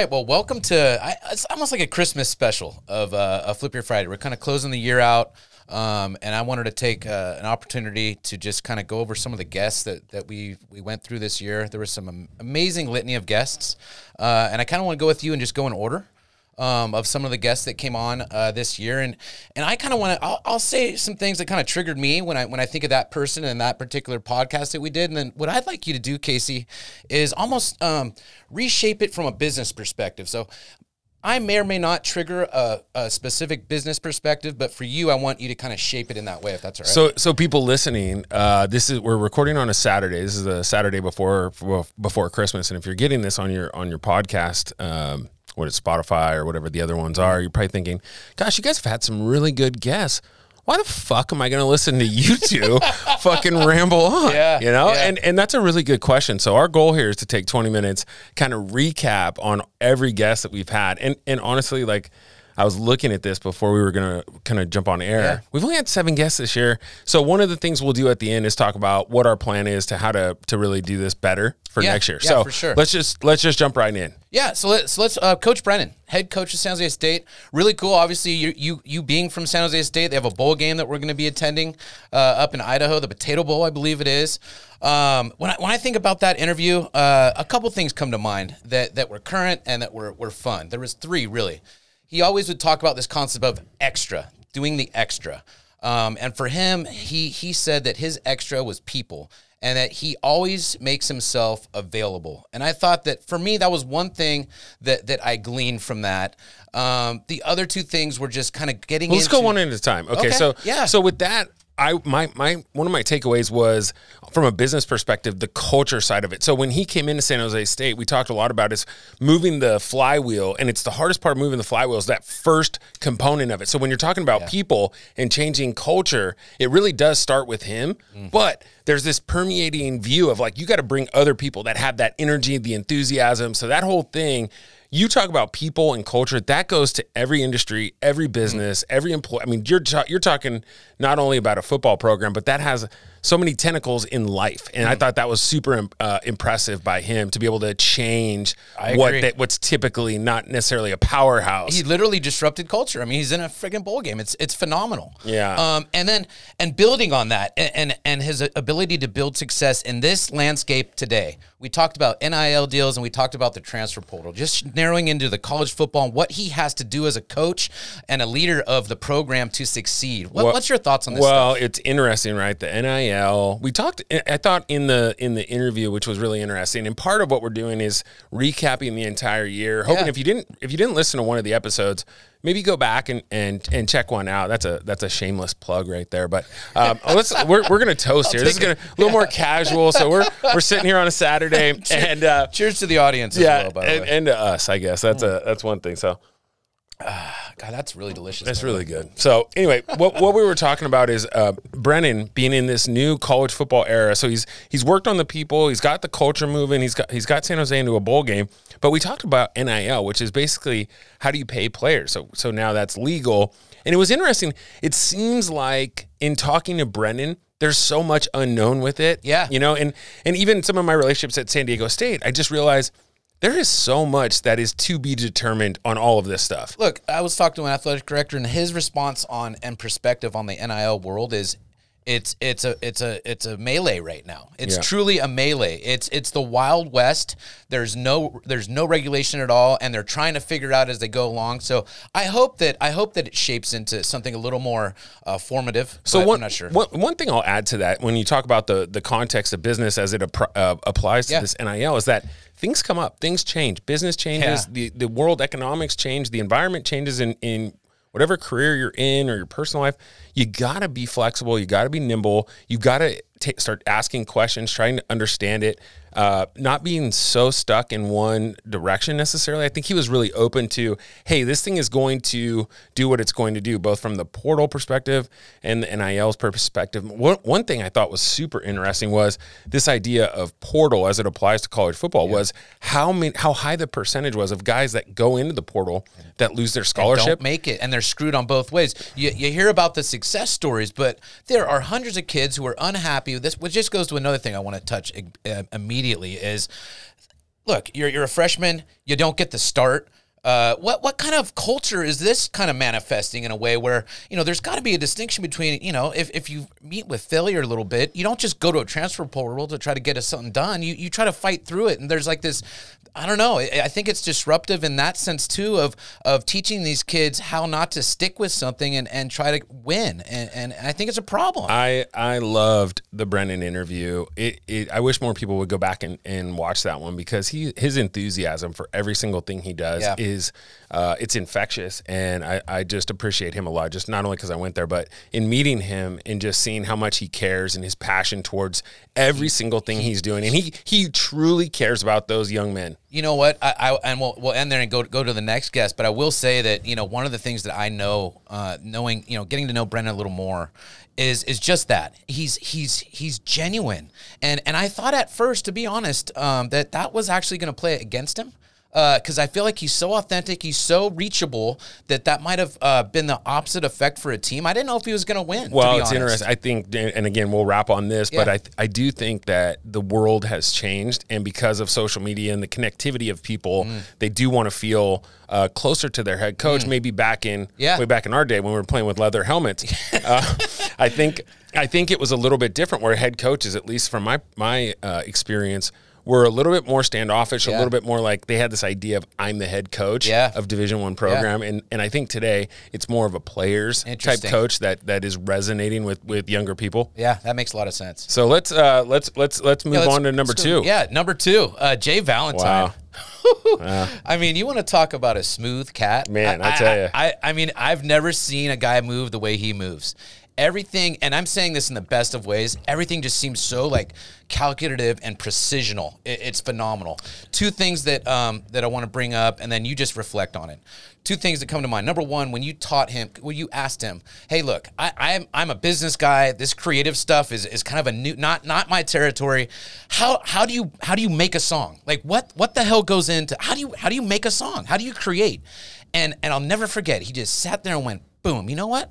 right. Well, welcome to I, it's almost like a Christmas special of uh, a Flip Your Friday. We're kind of closing the year out, um, and I wanted to take uh, an opportunity to just kind of go over some of the guests that that we we went through this year. There was some am- amazing litany of guests, uh, and I kind of want to go with you and just go in order um, of some of the guests that came on uh, this year, and and I kind of want to. I'll, I'll say some things that kind of triggered me when I when I think of that person and that particular podcast that we did, and then what I'd like you to do, Casey, is almost um, reshape it from a business perspective. So. I may or may not trigger a, a specific business perspective, but for you, I want you to kind of shape it in that way, if that's all right. So, so people listening, uh, this is we're recording on a Saturday. This is the Saturday before before Christmas, and if you're getting this on your on your podcast, um, what it's Spotify or whatever the other ones are, you're probably thinking, "Gosh, you guys have had some really good guests." Why the fuck am I going to listen to you two fucking ramble on? Yeah, you know, yeah. and and that's a really good question. So our goal here is to take 20 minutes, kind of recap on every guest that we've had, and and honestly, like. I was looking at this before we were going to kind of jump on air. Yeah. We've only had seven guests this year. So one of the things we'll do at the end is talk about what our plan is to how to to really do this better for Yeah, next year. yeah, so for sure. let's just let's just jump right in. Yeah, so let's let's uh, Coach Brennan, head coach of San Jose State. Really cool. Obviously, you you you being from San Jose State, they have a bowl game that we're going to be attending uh, up in Idaho, the Potato Bowl, I believe it is. Um, when I when I think about that interview, uh, a couple things come to mind that that were current and that were were fun. There was three really. He always would talk about this concept of extra, doing the extra. Um, and for him, he he said that his extra was people and that he always makes himself available. And I thought that for me, that was one thing that that I gleaned from that. Um, the other two things were just kind of getting. Well, let's into, go one at a time. Okay, Okay, so yeah. So with that, I my my one of my takeaways was from a business perspective, the culture side of it. So when he came into San Jose State, we talked a lot about is moving the flywheel, and it's the hardest part of moving the flywheel is that first component of it. So when you're talking about people and changing culture, it really does start with him. Mm. But there's this permeating view of like you got to bring other people that have that energy, the enthusiasm. So that whole thing you talk about people and culture that goes to every industry every mm-hmm. business every employee i mean you're ta- you're talking not only about a football program but that has so many tentacles in life and i thought that was super uh, impressive by him to be able to change what that what's typically not necessarily a powerhouse he literally disrupted culture. I mean, he's in a friggin' bowl game. It's it's phenomenal. Yeah. Um, and then and building on that and, and and his ability to build success in this landscape today. We talked about NIL deals and we talked about the transfer portal. Just narrowing into the college football and what he has to do as a coach and a leader of the program to succeed. What, Well- what's your thoughts on this? Well, stuff? it's interesting, right? The NIL. We talked. I thought in the in the interview, which was really interesting, and part of what we're doing is recapping the entire year. Hoping Yeah. if you didn't if you didn't listen to one of the episodes, maybe go back and and and check one out. That's a that's a shameless plug right there. But um, let's we're, we're gonna toast here. This is gonna a little more casual. So we're we're sitting here on a Saturday, and uh, Cheers to the audience as yeah, well, by the and, way. and to us, I guess that's a that's one thing. So. God, that's really delicious. That's way. really good. So anyway, what, what we were talking about is uh, Brennan being in this new college football era. So he's he's worked on the people, he's got the culture moving, he's got he's got San Jose into a bowl game. But we talked about NIL, which is basically how do you pay players. So so now that's legal, and it was interesting. It seems like in talking to Brennan. There's so much unknown with it. Yeah. You know, and and even some of my relationships at San Diego State, I just realized there is so much that is to be determined on all of this stuff. Look, I was talking to an athletic director, and his response on and perspective on the NIL world is, it's it's a it's a it's a melee right now. It's Yeah. truly a melee. It's it's the wild west. There's no there's no regulation at all, and they're trying to figure it out as they go along. So I hope that I hope that it shapes into something a little more uh, formative. So one, I'm not sure. one, one thing I'll add to that when you talk about the the context of business as it uh, applies to Yeah. this NIL is that things come up, things change, business changes, Yeah. the the world economics change, the environment changes in in whatever career you're in or your personal life. You got to be flexible, you got to be nimble, you got to start asking questions, trying to understand it. Uh, not being so stuck in one direction necessarily. I think he was really open to, hey, this thing is going to do what it's going to do, both from the portal perspective and the NIL's perspective. One, one thing I thought was super interesting was this idea of portal as it applies to college football was how many, how high the percentage was of guys that go into the portal that lose their scholarship. don't make it and they're screwed on both ways you, you hear about the success stories but there are hundreds of kids who are unhappy this which just goes to another thing i want to touch uh, immediately is look, you're you're a freshman, you don't get the start. Uh, what what kind of culture is this kind of manifesting in a way where you know there's got to be a distinction between you know if, if you meet with failure a little bit you don't just go to a transfer portal to try to get something done you you try to fight through it and there's like this I don't know. I think it's disruptive in that sense too of of teaching these kids how not to stick with something and, and try to win. And, and I think it's a problem. I I loved the Brennan interview. It, it I wish more people would go back and, and watch that one because he his enthusiasm for every single thing he does Yeah. is uh, it's infectious, and I I just appreciate him a lot. Just not only because I went there, but in meeting him and just seeing how much he cares and his passion towards every single thing he's doing, and he he truly cares about those young men. You know what? I, I and we'll we'll end there and go go to the next guest. But I will say that you know one of the things that I know, uh, knowing you know, getting to know Brennan a little more, is is just that he's he's he's genuine. And and I thought at first, to be honest, um, that that was actually going to play against him. Because I feel like he's so authentic, he's so reachable that that might have uh, been the opposite effect for a team. I didn't know if he was going to win. Well, be it's honest. interesting. I think, and again, we'll wrap on this, but Yeah. I I do think that the world has changed, and because of social media and the connectivity of people, Mm. they do want to feel uh, closer to their head coach. Maybe back in Yeah. way back in our day when we were playing with leather helmets, uh, I think I think it was a little bit different. Where head coaches, at least from my my uh, experience. Were a little bit more standoffish, a little bit more like they had this idea of I'm the head coach Yeah. of Division One program, and and I think today it's more of a players type coach that that is resonating with with younger people. Yeah, that makes a lot of sense. So let's uh let's let's let's move Yeah, let's- on to number two. Yeah, number two, uh, Jay Valentine. Wow. I mean, you want to talk about a smooth cat, Man, I tell ya. I, I mean, I've never seen a guy move the way he moves. Everything, and I'm saying this in the best of ways. Everything just seems so like calculative and precisional. It, it's phenomenal. Two things that um, that I want to bring up, and then you just reflect on it. Two things that come to mind. Number one, when you taught him, when you asked him, "Hey, look, I, I'm I'm a business guy. This creative stuff is is kind of a new, not not my territory. How how do you how do you make a song? Like what what the hell goes into how do you how do you make a song? How do you create?" And and I'll never forget. He just sat there and went, "Boom! You know what?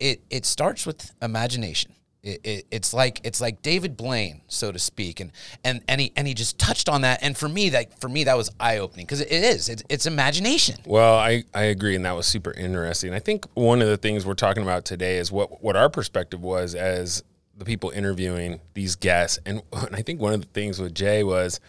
It it starts with imagination." It, it, it's like it's like David Blaine, so to speak, and and and he and he just touched on that. And for me, that for me that was eye opening because it is it's, it's imagination. Well, I, I agree, and that was super interesting. I think one of the things we're talking about today is what what our perspective was as the people interviewing these guests, and, and I think one of the things with Jay was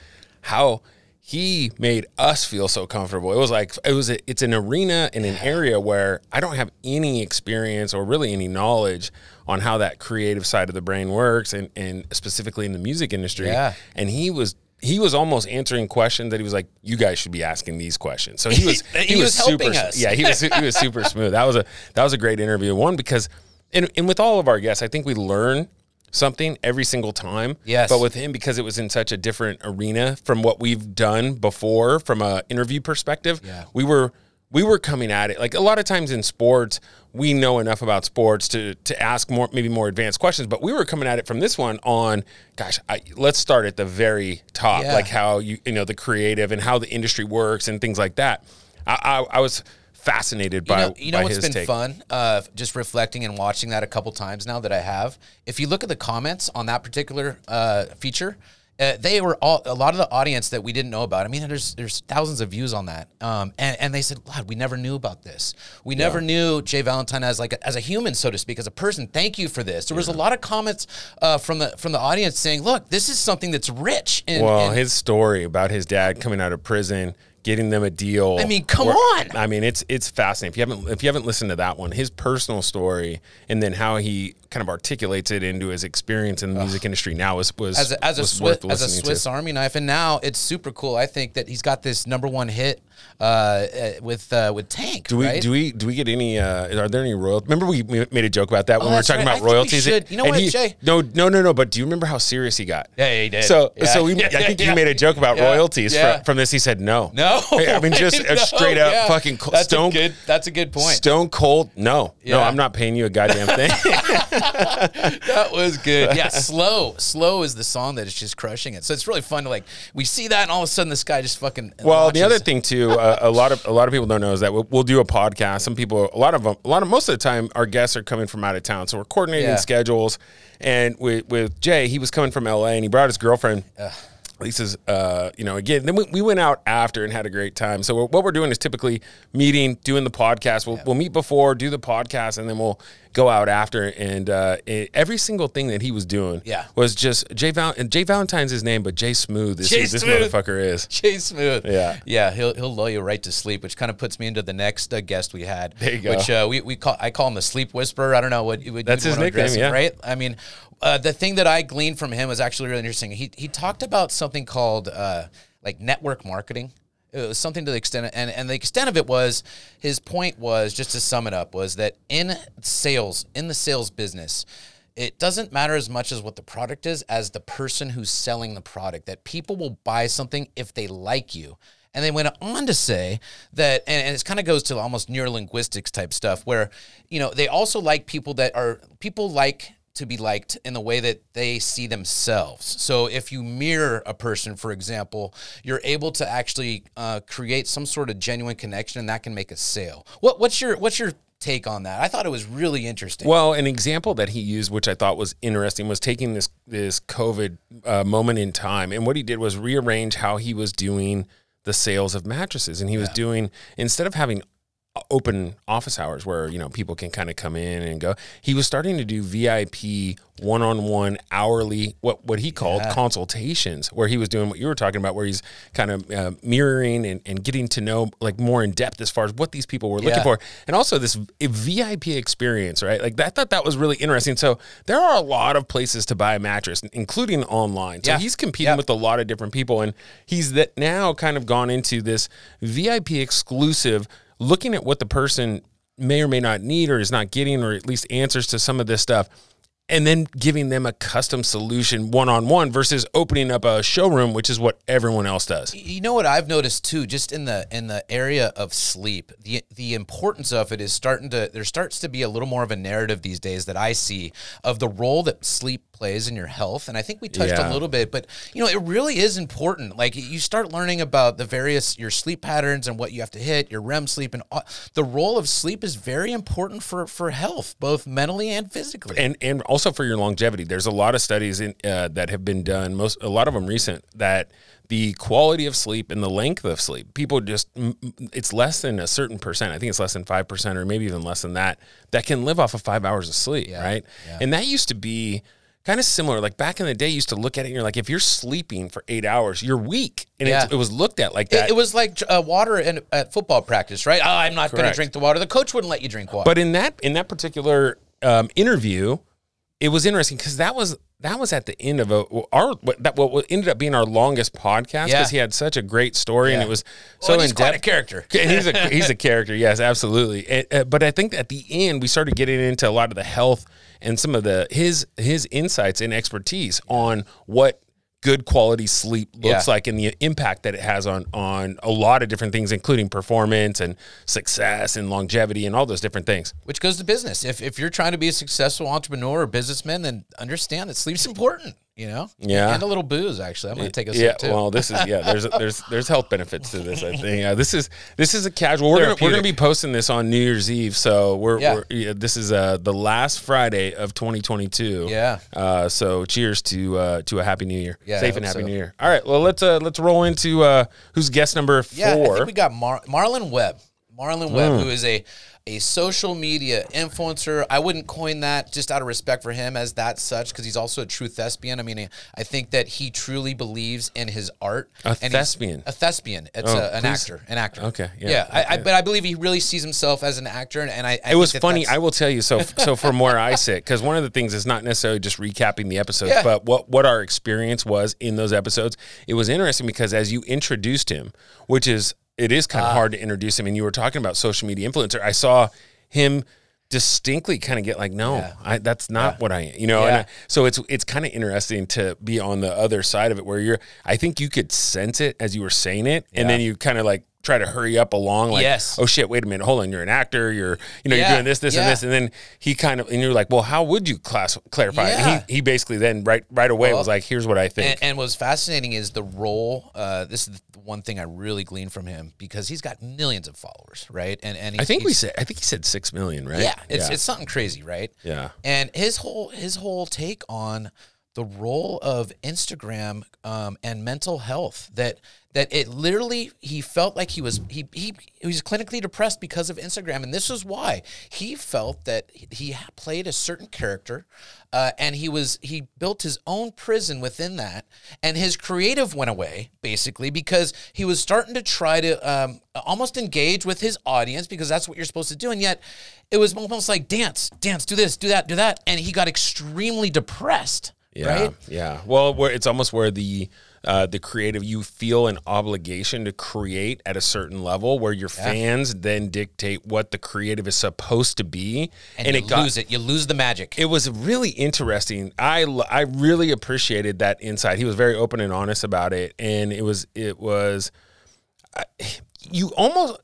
how he made us feel so comfortable. It was like it was a, it's an arena in an area where I don't have any experience or really any knowledge on how that creative side of the brain works, and and specifically in the music industry. Yeah. And he was he was almost answering questions that he was like, "You guys should be asking these questions." So he was He was helping super, us. Yeah, he was he was super smooth. That was a that was a great interview. One because, and and with all of our guests, I think we learn something every single time. Yes. But with him, because it was in such a different arena from what we've done before, from a interview perspective, Yeah. we were we were coming at it like a lot of times in sports we know enough about sports to to ask more maybe more advanced questions but we were coming at it from this one on gosh I, let's start at the very top Yeah. like how you you know the creative and how the industry works and things like that i i, I was fascinated by you know, you know by what's been take. fun? Uh, just reflecting and watching that a couple times now that I have. If you look at the comments on that particular uh, feature, uh, they were all a lot of the audience that we didn't know about. I mean, there's there's thousands of views on that, um, and and they said, "God, we never knew about this. We never knew Jay Valentine as like a, as a human, so to speak, as a person. Thank you for this." There was a lot of comments uh, from the from the audience saying, "Look, this is something that's rich." And, Well, and- his story about his dad coming out of prison, getting them a deal. I mean, come where- on. I mean, it's it's fascinating. If you haven't if you haven't listened to that one, his personal story and then how he kind of articulates it into his experience in the music industry now was was as a, as a Swiss, worth as a Swiss to. Army knife, and now it's super cool. I think that he's got this number one hit uh, uh, with uh, with Tank. Do we right? do we do we get any? Uh, are there any royalties? Remember we made a joke about that when we were Oh, talking right. About royalties. You know And what, he- Jay? No, no, no, no. But do you remember how serious he got? Yeah, he did. So, Yeah. so we, Yeah, I think yeah, you made a joke about royalties. From, from this. He said no. No, I mean just a No, straight up fucking That's stone a good. That's a good point. Stone cold. No, no, I'm not paying you a goddamn thing. that was good. Yeah, slow, slow is the song that is just crushing it. So it's really fun to like we see that, and all of a sudden this guy just fucking. well, the other thing too, uh, a lot of a lot of people don't know is that we'll, we'll do a podcast. Some people, a lot of them, a lot of most of the time, our guests are coming from out of town, so we're coordinating Yeah. schedules. And with with Jay, he was coming from LA, and he brought his girlfriend. Lisa's, uh, you know, again, then we, we went out after and had a great time. So what we're doing is typically meeting, doing the podcast. We'll, we'll meet before, do the podcast, and then we'll go out after. And uh, it, every single thing that he was doing Yeah. was just Jay Val- and Jay Valentine's his name, but Jay Smooth is Jay who this Smooth. motherfucker is. Jay Smooth. Yeah. Yeah. He'll, he'll lull you right to sleep, which kind of puts me into the next uh, guest we had. There you go. Which uh, we, we call, I call him the sleep whisperer. I don't know what you would That's his nickname, yeah. Right. I mean, uh, the thing that I gleaned from him was actually really interesting. He, he talked about something called uh, like network marketing. It was something to the extent, and, and the extent of it was his point was just to sum it up was that in sales, in the sales business, it doesn't matter as much as what the product is as the person who's selling the product. That people will buy something if they like you. And they went on to say that, and, and it kind of goes to almost neurolinguistics type stuff, where you know they also like people that are people like to be liked in the way that they see themselves. So if you mirror a person, for example, you're able to actually uh, create some sort of genuine connection, and that can make a sale. What, what's your what's your take on that? I thought it was really interesting. Well, an example that he used, which I thought was interesting, was taking this this COVID uh, moment in time, and what he did was rearrange how he was doing the sales of mattresses, and he was doing instead of having open office hours where you know people can kind of come in and go. He was starting to do vip one-on-one hourly what what he called consultations where he was doing what you were talking about where he's kind of uh, mirroring and, and getting to know like more in depth as far as what these people were looking for. And also this vip experience right? Like i thought that was really interesting. So there are a lot of places to buy a mattress including online. So Yeah. he's competing Yeah. with a lot of different people and he's that now kind of gone into this vip exclusive looking at what the person may or may not need or is not getting or at least answers to some of this stuff and then giving them a custom solution one-on-one versus opening up a showroom which is what everyone else does. You know what I've noticed too, just in the in the area of sleep, the the importance of it is starting to there starts to be a little more of a narrative these days that I see of the role that sleep plays in your health. And I think we touched Yeah. a little bit, but you know, it really is important. Like you start learning about the various your sleep patterns and what you have to hit, your REM sleep and all, the role of sleep is very important for for health, both mentally and physically. and and also for your longevity there's a lot of studies in, uh, that have been done most a lot of them recent that the quality of sleep and the length of sleep people just it's less than a certain percent i think it's less than 5% or maybe even less than that that can live off of five hours of sleep right and that used to be kind of similar like back in the day you used to look at it and you're like if you're sleeping for eight hours you're weak and Yeah. it's, it was looked at like It, that it was like uh, water in, at football practice, right? Oh, I'm not going to drink the water. The coach wouldn't let you drink water. But in that in that particular um, interview, it was interesting because that was that was at the end of a our what that what ended up being our longest podcast because Yeah. he had such a great story and Yeah. it was so and he's in quite a character. He's a he's a character, yes, absolutely. And, uh, but I think at the end we started getting into a lot of the health and some of the his his insights and expertise on what good quality sleep looks Yeah. like and the impact that it has on on a lot of different things including performance and success and longevity and all those different things. which goes to business. If if you're trying to be a successful entrepreneur or businessman then understand that sleep's important. You know, Yeah. and a little booze. Actually, I'm to take a yeah, sip too. well, this is yeah. There's there's there's health benefits to this. I think yeah, this is this is a casual. We're gonna, we're gonna be posting this on New Year's Eve, so we're, Yeah. we're yeah, this is uh the last Friday of 2022. Yeah. Uh, so cheers to uh to a happy New Year. Yeah, safe and happy so. New Year. All right, well let's uh let's roll into uh who's guest number four. yeah, I think we got Mar- Marlon Webb. Marlon Webb, Hmm. who is a a social media influencer. I wouldn't coin that just out of respect for him as that such because he's also a true thespian. I mean, I think that he truly believes in his art. A thespian? A thespian. It's Oh, a, an please. actor. An actor. Okay, yeah, Yeah. I, I, but I believe he really sees himself as an actor, and, and I. I it was that funny. I will tell you. So, so from where I sit, because one of the things is not necessarily just recapping the episodes, Yeah. but what what our experience was in those episodes. It was interesting because as you introduced him, which is it is Ah. kind of hard to introduce him, and you were talking about social media influencer. I saw him distinctly kind of get like, no, Yeah. I, that's not what I. You know, and I, so it's it's kind of interesting to be on the other side of it, where you're. I think you could sense it as you were saying it, and then you kind of like try to hurry up along like Yes. oh shit wait a minute hold on you're an actor you're you know Yeah, you're doing this this and this and then he kind of and you're like well how would you class clarify? Yeah. he, he basically then right right away Well, was like here's what i think And, and what's fascinating is the role. Uh, this is the one thing I really gleaned from him because he's got millions of followers, right? And and i think we said i think he said six million right yeah, it's it's something crazy, right? Yeah. And his whole his whole take on the role of Instagram um, and mental health that that it literally he felt like he was he, he he was clinically depressed because of Instagram. And this was why. He felt that he played a certain character uh, and he was he built his own prison within that. And his creative went away basically because he was starting to try to um, almost engage with his audience because that's what you're supposed to do. And yet it was almost like dance dance do this do that do that. And he got extremely depressed yeah, right? Yeah. Well, where it's almost where the uh, the creative you feel an obligation to create at a certain level where your fans then dictate what the creative is supposed to be. And, you it got lose it. You lose the magic. It was really interesting. I i really appreciated that insight. He was very open and honest about it. And it was it was I, you almost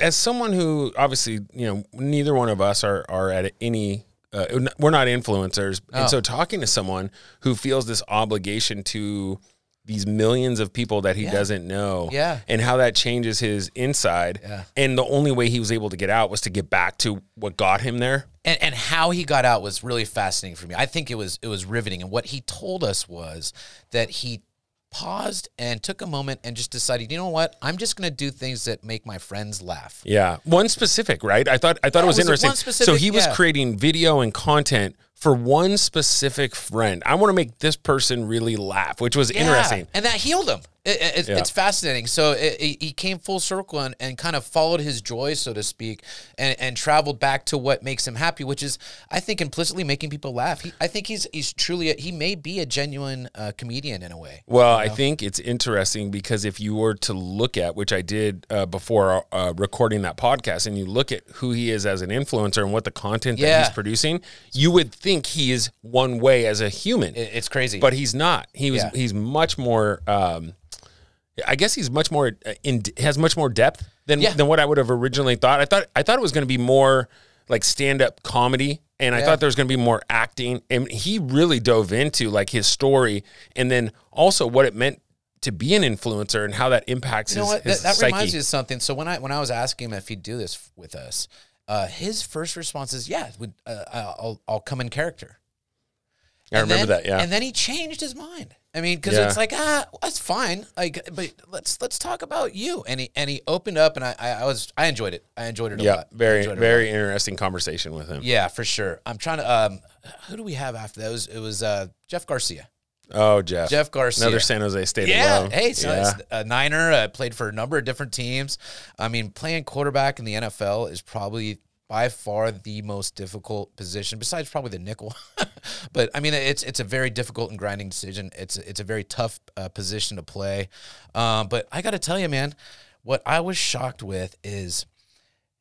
as someone who obviously you know neither one of us are are at any uh, we're not influencers Oh. and so talking to someone who feels this obligation to these millions of people that he doesn't know Yeah. and how that changes his inside Yeah. and the only way he was able to get out was to get back to what got him there and, and how he got out was really fascinating for me. I think it was it was riveting. And what he told us was that he paused and took a moment and just decided, you know what, I'm just going to do things that make my friends laugh. Yeah, one specific, right? I thought I thought Yeah, it was was it interesting. one specific? so he was Yeah. creating video and content for one specific friend. I want to make this person really laugh, which was interesting. And that healed him. It, it- Yeah. It's fascinating. So he came full circle and, and kind of followed his joy, so to speak, and, and traveled back to what makes him happy, which is, I think, implicitly making people laugh. He, I think he's he's truly a, he may be a genuine uh, comedian in a way. Well, I think it's interesting because if you were to look at, which I did uh, before uh, recording that podcast, and you look at who he is as an influencer and what the content that Yeah. he's producing, you would think he is one way as a human. It- it's crazy. but he's not. He was. Yeah. He's much more. Um, I guess he's much more uh, in has much more depth than Yeah. than what I would have originally thought. I thought I thought it was going to be more like stand up comedy, and I Yeah. thought there was going to be more acting. And he really dove into like his story, and then also what it meant to be an influencer and how that impacts You know his, what? his That, that psyche. reminds me of something. So when I when I was asking him if he'd do this with us, uh, his first response is, "Yeah, would, uh, I'll I'll come in character." I And remember then- that. Yeah. And then he changed his mind. I mean, because Yeah. it's like ah, that's fine. Like, but let's let's talk about you. And he and he opened up, and I I, was I enjoyed it. I enjoyed it a yeah. Very very interesting conversation with him. Yeah, for sure. I'm trying to. Um, who do we have after that? It was, it was uh, Jeff Garcia. Oh, Jeff. Jeff Garcia. Another San Jose State. Yeah, alum. hey, so yeah. a Niner. Uh, played for a number of different teams. I mean, playing quarterback in the NFL is probably by far the most difficult position, besides probably the nickel. but I mean, it's it's a very difficult and grinding decision. It's it's a very tough uh, position to play. Um, but I got to tell you, man, what I was shocked with is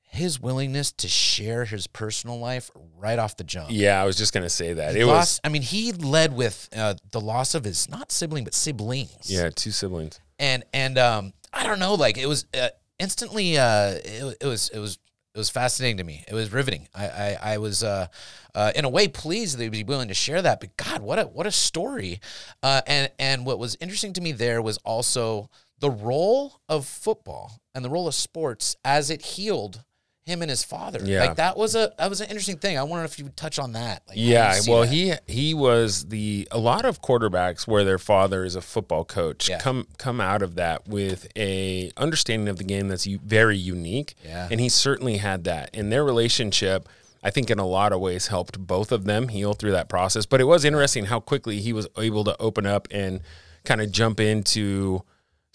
his willingness to share his personal life right off the jump. Yeah, I was just gonna say that. He It lost, was I mean, he led with uh, the loss of his not sibling but siblings yeah, two siblings. and and um I don't know, like it was uh, instantly uh it, it was it was it was fascinating to me. It was riveting. I I, I was uh, uh in a way pleased that he'd be willing to share that. But God, what a what a story! Uh, and and what was interesting to me there was also the role of football and the role of sports as it healed him and his father. Yeah. like that was a that was an interesting thing. I wonder if you would touch on that. Like, Yeah, well, that. he he was the a lot of quarterbacks where their father is a football coach Yeah. come come out of that with a understanding of the game that's very unique. Yeah. and he certainly had that. And their relationship, I think, in a lot of ways, helped both of them heal through that process. But it was interesting how quickly he was able to open up and kind of jump into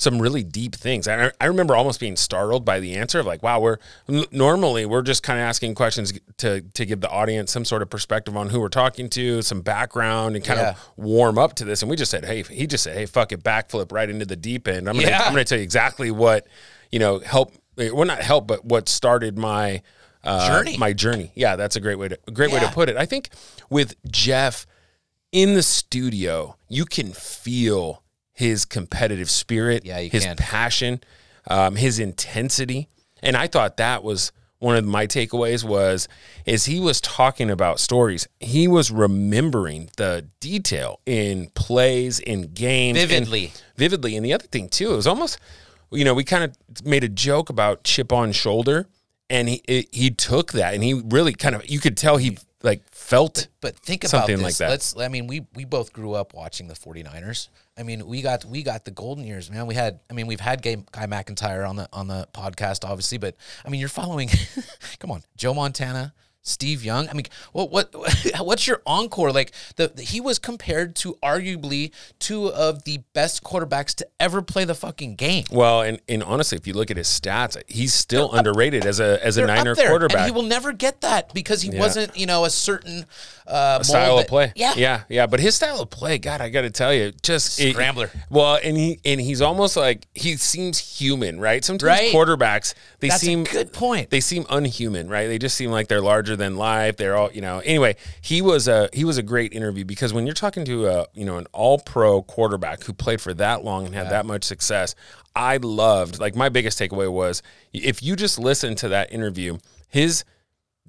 some really deep things. I, I remember almost being startled by the answer of like, wow, we're normally we're just kind of asking questions to to give the audience some sort of perspective on who we're talking to, some background, and kind Yeah. of warm up to this. And we just said, hey, he just said, hey, fuck it, backflip right into the deep end. I'm gonna Yeah. I'm gonna tell you exactly what you know help. Well, not help, but what started my uh, Journey. My journey. Yeah, that's a great way to a great way to put it. I think with Jeff in the studio, you can feel his competitive spirit, Yeah, his can. passion, um, his intensity, and I thought that was one of my takeaways. Was is he was talking about stories, he was remembering the detail in plays, in games, and- Vividly. vividly. And the other thing too, it was almost, you know, we kind of made a joke about chip on shoulder. And he it, he took that and he really kind of you could tell he like felt But think about Something this. like that. Let's. I mean, we we both grew up watching the 49ers. I mean, we got we got the golden years, man. We had. I mean, we've had Guy McIntyre on the on the podcast, obviously, but I mean, you're following. come on, Joe Montana. Steve Young. I mean, what what what's your encore? Like the, the- he was compared to arguably two of the best quarterbacks to ever play the fucking game. well and, and honestly if you look at his stats he's still underrated as a as a Niner quarterback and he will never get that because he wasn't, you know, a certain uh, mold style that- of play. Yeah, yeah, yeah. But his style of play, God, I got to tell you, just it- Scrambler. well, and he and he's almost like he seems human, right? Sometimes Right. quarterbacks they That's a seem good point. They seem unhuman, right? They just seem like they're larger than life. They're all, you know. Anyway, he was a he was a great interview because when you're talking to a you know an all pro quarterback who played for that long and had that much success, I loved like my biggest takeaway was if you just listen to that interview, his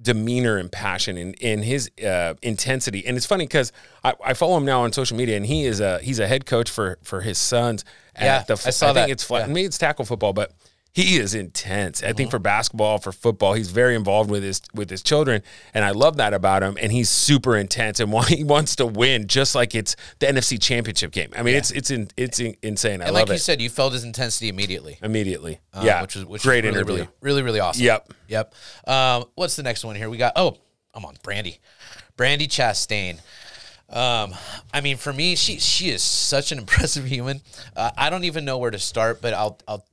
demeanor and passion and, and his uh, intensity. And it's funny because I, I follow him now on social media, and he is a he's a head coach for for his sons. At Yeah, the, I saw think that. it's flat. Yeah. Maybe it's tackle football, but he is intense. I think for basketball, for football, he's very involved with his with his children, and I love that about him. And he's super intense, and why he wants to win, just like it's the NFC Championship game. I mean, it's it's in, it's in, insane. I And like you it said, you felt his intensity immediately. immediately. Uh, yeah, which is which great is really, interview. really, really, really awesome. Yep. yep. Um, what's the next one here? We got oh, I'm on Brandi, Brandi Chastain. Um, I mean, for me, she she is such an impressive human. Uh, I don't even know where to start, but I'll I'll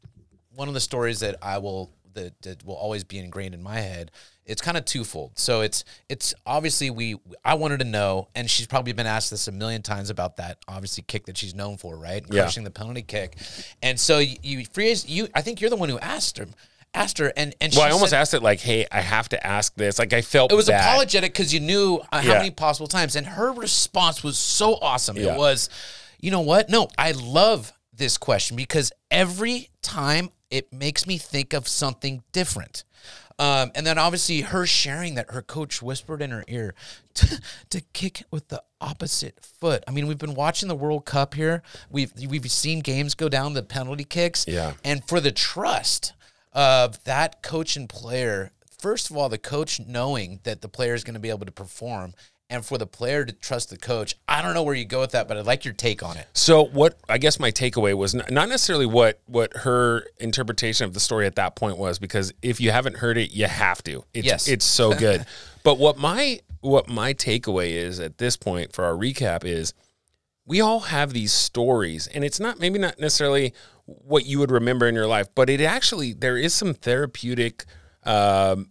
one of the stories that I will that, that will always be ingrained in my head. It's kind of twofold. So it's it's obviously we I wanted to know, and she's probably been asked this a million times about that obviously kick that she's known for, right? Yeah. Crushing the penalty kick, and so you, you phrase you. I think you're the one who asked her, asked her, and and Well, she I almost said, asked it like, "Hey, I have to ask this." Like, I felt it was bad. apologetic because you knew uh, how Yeah. many possible times, and her response was so awesome. Yeah. It was, you know what? No, I love this question because every time it makes me think of something different. Um, and then obviously her sharing that her coach whispered in her ear to, to kick with the opposite foot. I mean, we've been watching the World Cup here. We've we've seen games go down the penalty kicks. Yeah. And for the trust of that coach and player, first of all, the coach knowing that the player is going to be able to perform, and for the player to trust the coach, I don't know where you go with that, but I'd like your take on it. So what I guess my takeaway was not necessarily what what her interpretation of the story at that point was because if you haven't heard it, you have to. It's, Yes. it's so good. but what my what my takeaway is at this point for our recap is we all have these stories and it's not maybe not necessarily what you would remember in your life, but it actually there is some therapeutic um,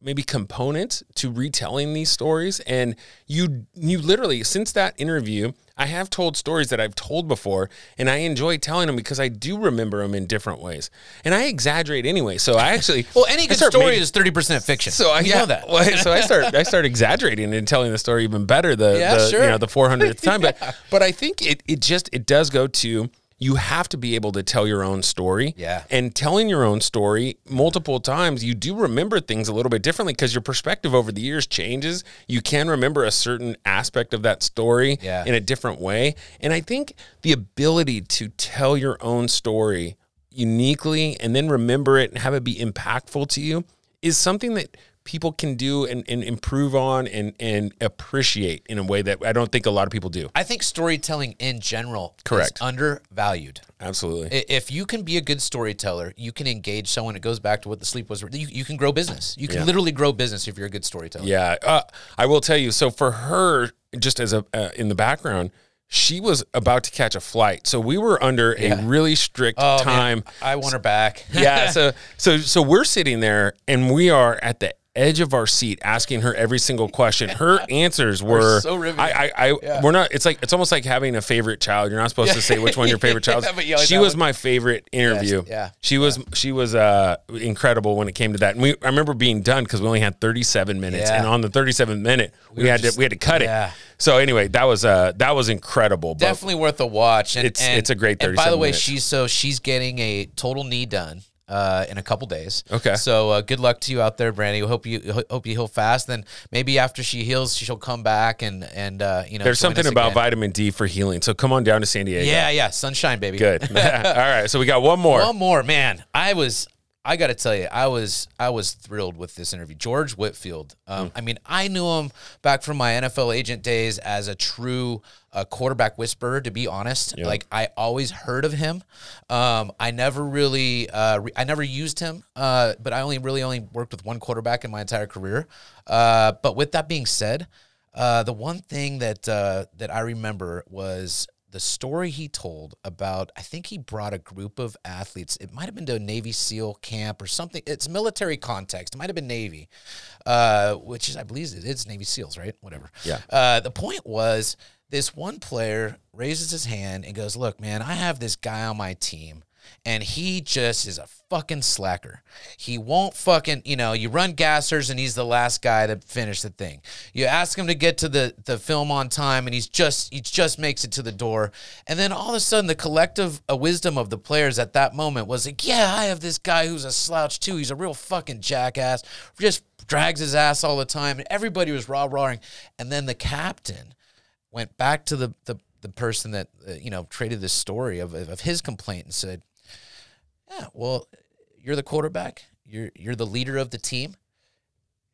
maybe components to retelling these stories and you you literally since that interview I have told stories that I've told before and I enjoy telling them because I do remember them in different ways and I exaggerate anyway so I actually Well, any good story making- is thirty percent fiction. so I you yeah, know that. well, so I start I start exaggerating and telling the story even better the, Yeah, the sure. you know the 400th time but but I think it it just it does go to you have to be able to tell your own story. Yeah. And telling your own story multiple times, you do remember things a little bit differently because your perspective over the years changes. You can remember a certain aspect of that story Yeah. in a different way. And I think the ability to tell your own story uniquely and then remember it and have it be impactful to you is something that people can do and, and improve on and, and appreciate in a way that I don't think a lot of people do. I think storytelling in general Correct. is undervalued. Absolutely. I- If you can be a good storyteller, you can engage someone. It goes back to what the sleep was. You, you can grow business. You can literally grow business if you're a good storyteller. Yeah, uh, I will tell you. So for her, just as a uh, in the background, she was about to catch a flight. So we were under a really strict Oh, man, time. I want her back. yeah. So so so we're sitting there and we are at the edge of our seat asking her every single question. Her answers were so riveting. I I, I we're not it's like it's almost like having a favorite child. You're not supposed to say which one your favorite child Yeah, She was one. my favorite interview. yeah, She was she was uh incredible when it came to that. And we I remember being done because we only had 37 minutes. Yeah. And on the 37th minute, we, were had just- to we had to cut yeah. it. So anyway, that was uh that was incredible. Definitely worth a watch. And, It's- and- it's a great And by the way, minutes. she's so she's getting a total knee done uh, in a couple days. Okay. So uh, good luck to you out there, Brandi. We hope you hope you heal fast. Then maybe after she heals, she'll come back and and uh, you know. there's something about again. vitamin D for healing. So come on down to San Diego. Yeah, yeah, sunshine, baby. Good. All right. So we got one more. One more, man. I was I got to tell you, I was I was thrilled with this interview. George Whitfield. Um, I mean, I knew him back from my NFL agent days as a true uh, quarterback whisperer. To be honest, like I always heard of him. Um, I never really, uh, re- I never used him, uh, but I only really only worked with one quarterback in my entire career. Uh, but with that being said, uh, the one thing that uh, that I remember was the story he told about I think he brought a group of athletes. It might have been to a Navy SEAL camp or something. It's military context. It might have been Navy, uh, which is I believe it is Navy SEALs, right? Whatever. Yeah. Uh, the point was this one player raises his hand and goes, "Look, man, I have this guy on my team." And he just is a fucking slacker. He won't fucking, you know, you run gassers and he's the last guy to finish the thing. You ask him to get to the, the film on time and he's just he just makes it to the door. And then all of a sudden the collective uh, wisdom of the players at that moment was like, yeah, I have this guy who's a slouch too. He's a real fucking jackass. Just drags his ass all the time. And everybody was rah rahing. And then the captain went back to the the, the person that uh, you know traded this story of, of his complaint and said, "Yeah, well, you're the quarterback. You're you're the leader of the team.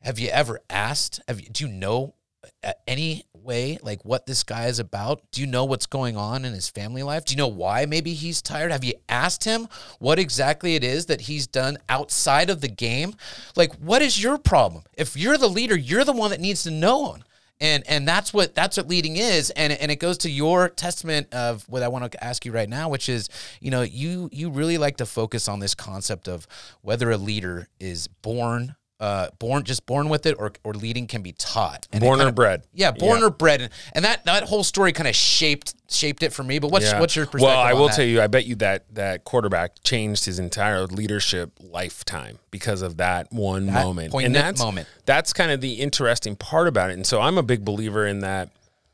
Have you ever asked? Have you, do you know uh, any way like what this guy is about? Do you know what's going on in his family life? Do you know why maybe he's tired? Have you asked him what exactly it is that he's done outside of the game? Like, what is your problem? If you're the leader, you're the one that needs to know him and and that's what that's what leading is. And and it goes to your testament of what I want to ask you right now which is you know you you really like to focus on this concept of whether a leader is born uh, born just born with it or, or leading can be taught and Born or kinda- bred. yeah born Yeah. or bred and, and that that whole story kind of shaped shaped it for me but what's Yeah. what's your perspective Well, I will that? tell you, I bet you that that quarterback changed his entire leadership lifetime because of that one That moment. and that's moment. that's kind of the interesting part about it. And so I'm a big believer in that.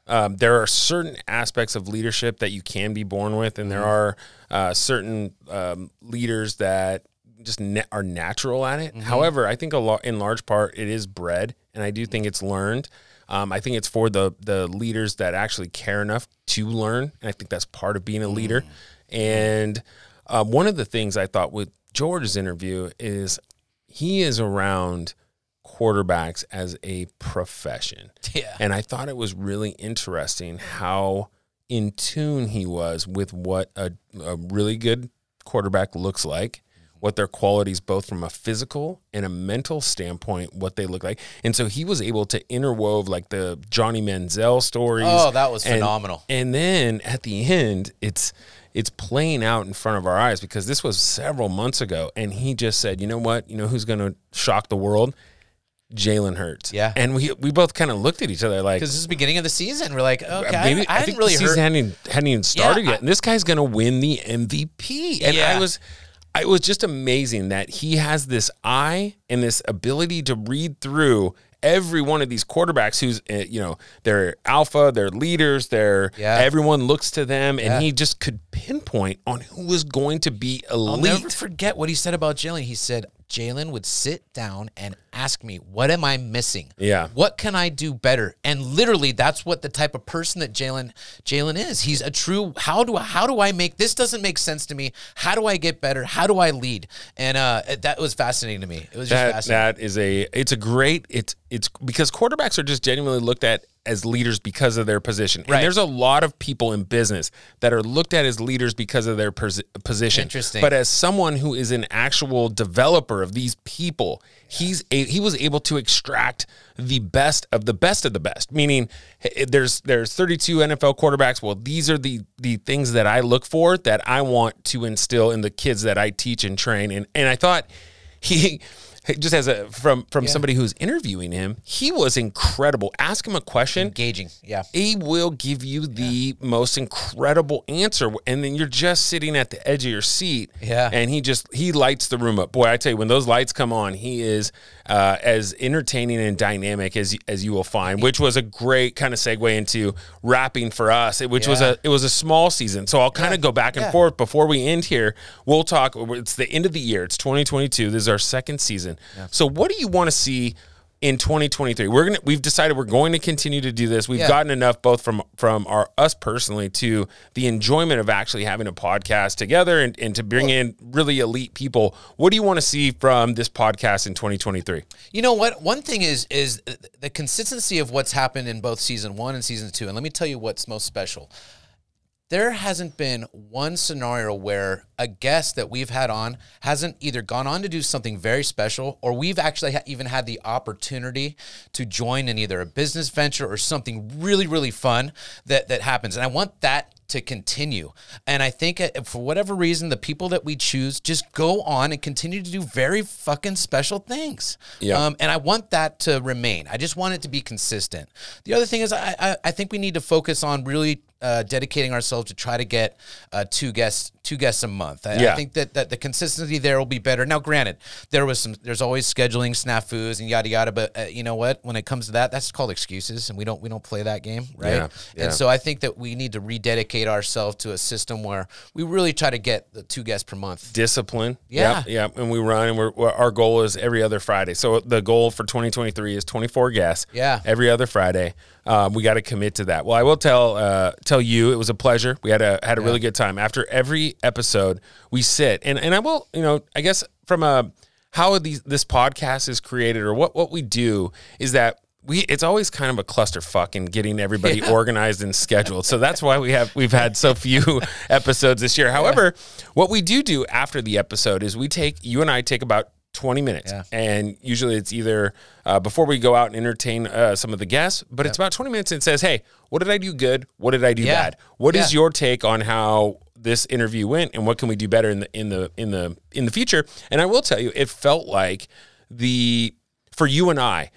Um, there are certain aspects of leadership that you can be born with, and there are uh, certain um, leaders that just na- are natural at it. However, I think a lot, in large part, it is bred, and I do think it's learned. Um, I think it's for the the leaders that actually care enough to learn, and I think that's part of being a leader. And um, one of the things I thought with George's interview is he is around quarterbacks as a profession. Yeah. And I thought it was really interesting how in tune he was with what a, a really good quarterback looks like, what their qualities, both from a physical and a mental standpoint, what they look like. And so he was able to interwove like the Johnny Manziel stories. Oh, that was And- phenomenal. And then at the end, it's it's playing out in front of our eyes because this was several months ago, and he just said, "You know what? You know who's going to shock the world? Jalen Hurts." Yeah. and we we both kind of looked at each other like, because this is the beginning of the season we're like okay I, maybe I, think didn't really the season hadn't even, hadn't even started Yeah, yet, and this guy's going to win the MVP. And Yeah. I was, I was just amazing that he has this eye and this ability to read through every one of these quarterbacks who's uh, you know they're alpha they're leaders they're Yeah. everyone looks to them Yeah. and he just could pinpoint on who was going to be elite I'll never forget what he said about Jalen. He said Jalen would sit down and ask me, "What am I missing? Yeah. what can I do better?" And literally, that's what the type of person that Jalen Jalen is. He's a true. How do I, how do I make this doesn't make sense to me? How do I get better? How do I lead? And uh, that was fascinating to me. It was just that fascinating. that is a it's a great it's it's because quarterbacks are just genuinely looked at as leaders because of their position. Right. And there's a lot of people in business that are looked at as leaders because of their pos- position. Interesting. But as someone who is an actual developer of these people, he's a, he was able to extract the best of the best of the best. Meaning, eh, there's there's 32 NFL quarterbacks. Well, these are the the things that I look for that I want to instill in the kids that I teach and train. And and I thought he just as a from from somebody who's interviewing him, he was incredible. Ask him a question, engaging. Yeah. he will give you the most incredible answer and then you're just sitting at the edge of your seat Yeah. and he just he lights the room up boy i tell you when those lights come on he is uh, as entertaining and dynamic as as you will find which was a great kind of segue into rapping for us which was a it was a small season. So i'll kind of go back and Yeah. forth. Before we end here we'll talk it's the end of the year. It's 2022 this is our second season. So what do you want to see in 2023. We're gonna we've decided we're going to continue to do this. We've Yeah. gotten enough both from from our us personally to the enjoyment of actually having a podcast together and, and to bring in really elite people. What do you want to see from this podcast in 2023? You know what? One thing is is the consistency of what's happened in both season one and season two. And let me tell you what's most special. There hasn't been one scenario where a guest that we've had on hasn't either gone on to do something very special or we've actually ha- even had the opportunity to join in either a business venture or something really, really fun that, that happens. And I want that to continue. And I think uh, for whatever reason, the people that we choose just go on and continue to do very fucking special things. Yeah. Um, and I want that to remain. I just want it to be consistent. The other thing is, I, I, I think we need to focus on really uh, dedicating ourselves to try to get uh, two guests two guests a month. I, Yeah. I think that, that the consistency there will be better. Now, granted, there was some there's always scheduling snafus and yada yada, but uh, you know what? When it comes to that, that's called excuses, and we don't we don't play that game, right? Yeah, yeah. And so I think that we need to rededicate ourselves to a system where we really try to get the two guests per month. discipline. Yeah. yeah. yep. And we run, and we're, our goal is every other Friday. So the goal for 2023 is 24 guests. Yeah. Every other Friday. Um, we got to commit to that. Well, I will tell uh, tell you, it was a pleasure. We had a had a really good time. After every episode, we sit and and I will, you know, I guess from a how these this podcast is created or what what we do is that. We, it's always kind of a clusterfuck in getting everybody organized and scheduled. So that's why we have we've had so few episodes this year. However, what we do do after the episode is we take you and I take about 20 minutes Yeah. and usually it's either uh, before we go out and entertain uh, some of the guests but it's about 20 minutes and it says hey what did i do good what did i do Yeah. bad What is Yeah. your take on how this interview went and what can we do better in the in the in the in the future and i will tell you it felt like the for you and i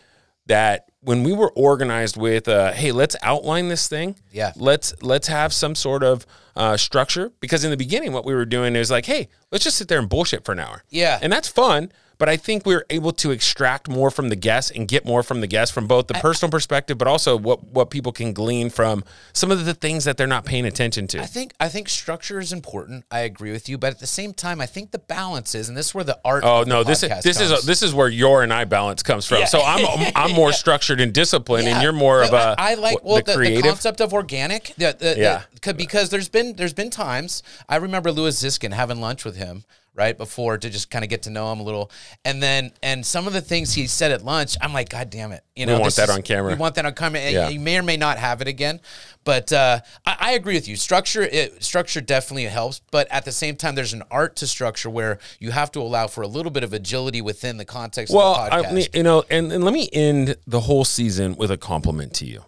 that when we were organized with uh, hey let's outline this thing Yeah. let's let's have some sort of uh, structure because in the beginning what we were doing is like hey let's just sit there and bullshit for an hour Yeah. and that's fun but i think we are able to extract more from the guests and get more from the guests from both the personal perspective but also what what people can glean from some of the things that they're not paying attention to I think I think structure is important. I agree with you, but at the same time, I think the balance is, and this is where the art. Oh the no! This is this is comes. this is where your and I balance comes from. Yeah. So I'm I'm more structured and disciplined, and you're more of a I, I like well the, the creative. concept of organic. The, the, Yeah. the- 'cause- because there's been there's been times I remember Louis Ziskin having lunch with him right before to just kind of get to know him a little, and then and some of the things he said at lunch, I'm like, God damn it, you know, want this that is- on camera. We want that on camera. Yeah. You may or may not have it again, but uh, I, I agree with you. Structure it, structure definitely helps, but at the same time, there's an art to structure where you have to allow for a little bit of agility within the context Well, of the podcast. I you know, and, and let me end the whole season with a compliment to you.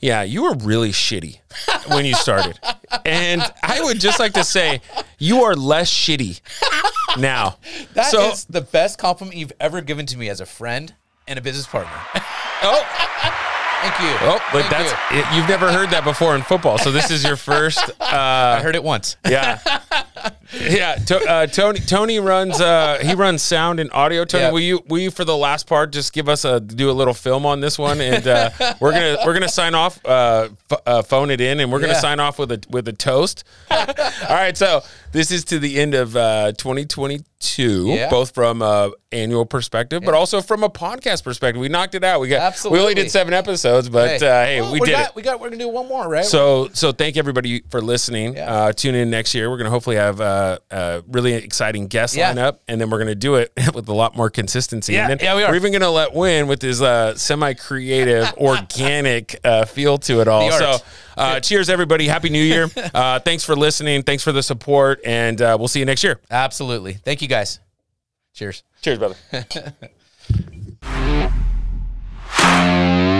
Yeah, you were really shitty when you started. And I would just like to say you are less shitty now. That is so, the best compliment you've ever given to me as a friend and a business partner. oh, Thank you. Oh, but Thank that's you. It, you've never heard that before in football. So this is your first. Uh, I heard it once. Yeah, yeah. To, uh, Tony Tony runs. Uh, he runs sound and audio. Tony, yep. will you will you for the last part just give us a do a little film on this one, and uh, we're gonna we're gonna sign off, uh, f- uh, phone it in, and we're gonna yeah. sign off with a with a toast. All right. So this is to the end of 2020 two, yeah. both from a annual perspective, yeah. but also from a podcast perspective. We knocked it out. We got Absolutely. we only did seven episodes, but hey, uh, hey well, we, did got, it. We got we're gonna do one more, right? So so thank everybody for listening. Yeah. Uh, tune in next year. We're gonna hopefully have uh, a really exciting guest lineup, and then we're gonna do it with a lot more consistency. Yeah, and then yeah, we are. We're even gonna let Win with his uh, semi creative, organic feel to it all. So uh, cheers, everybody. Happy New Year. Uh, thanks for listening. Thanks for the support. And uh, we'll see you next year. Absolutely. Thank you, guys. Cheers. Cheers, brother.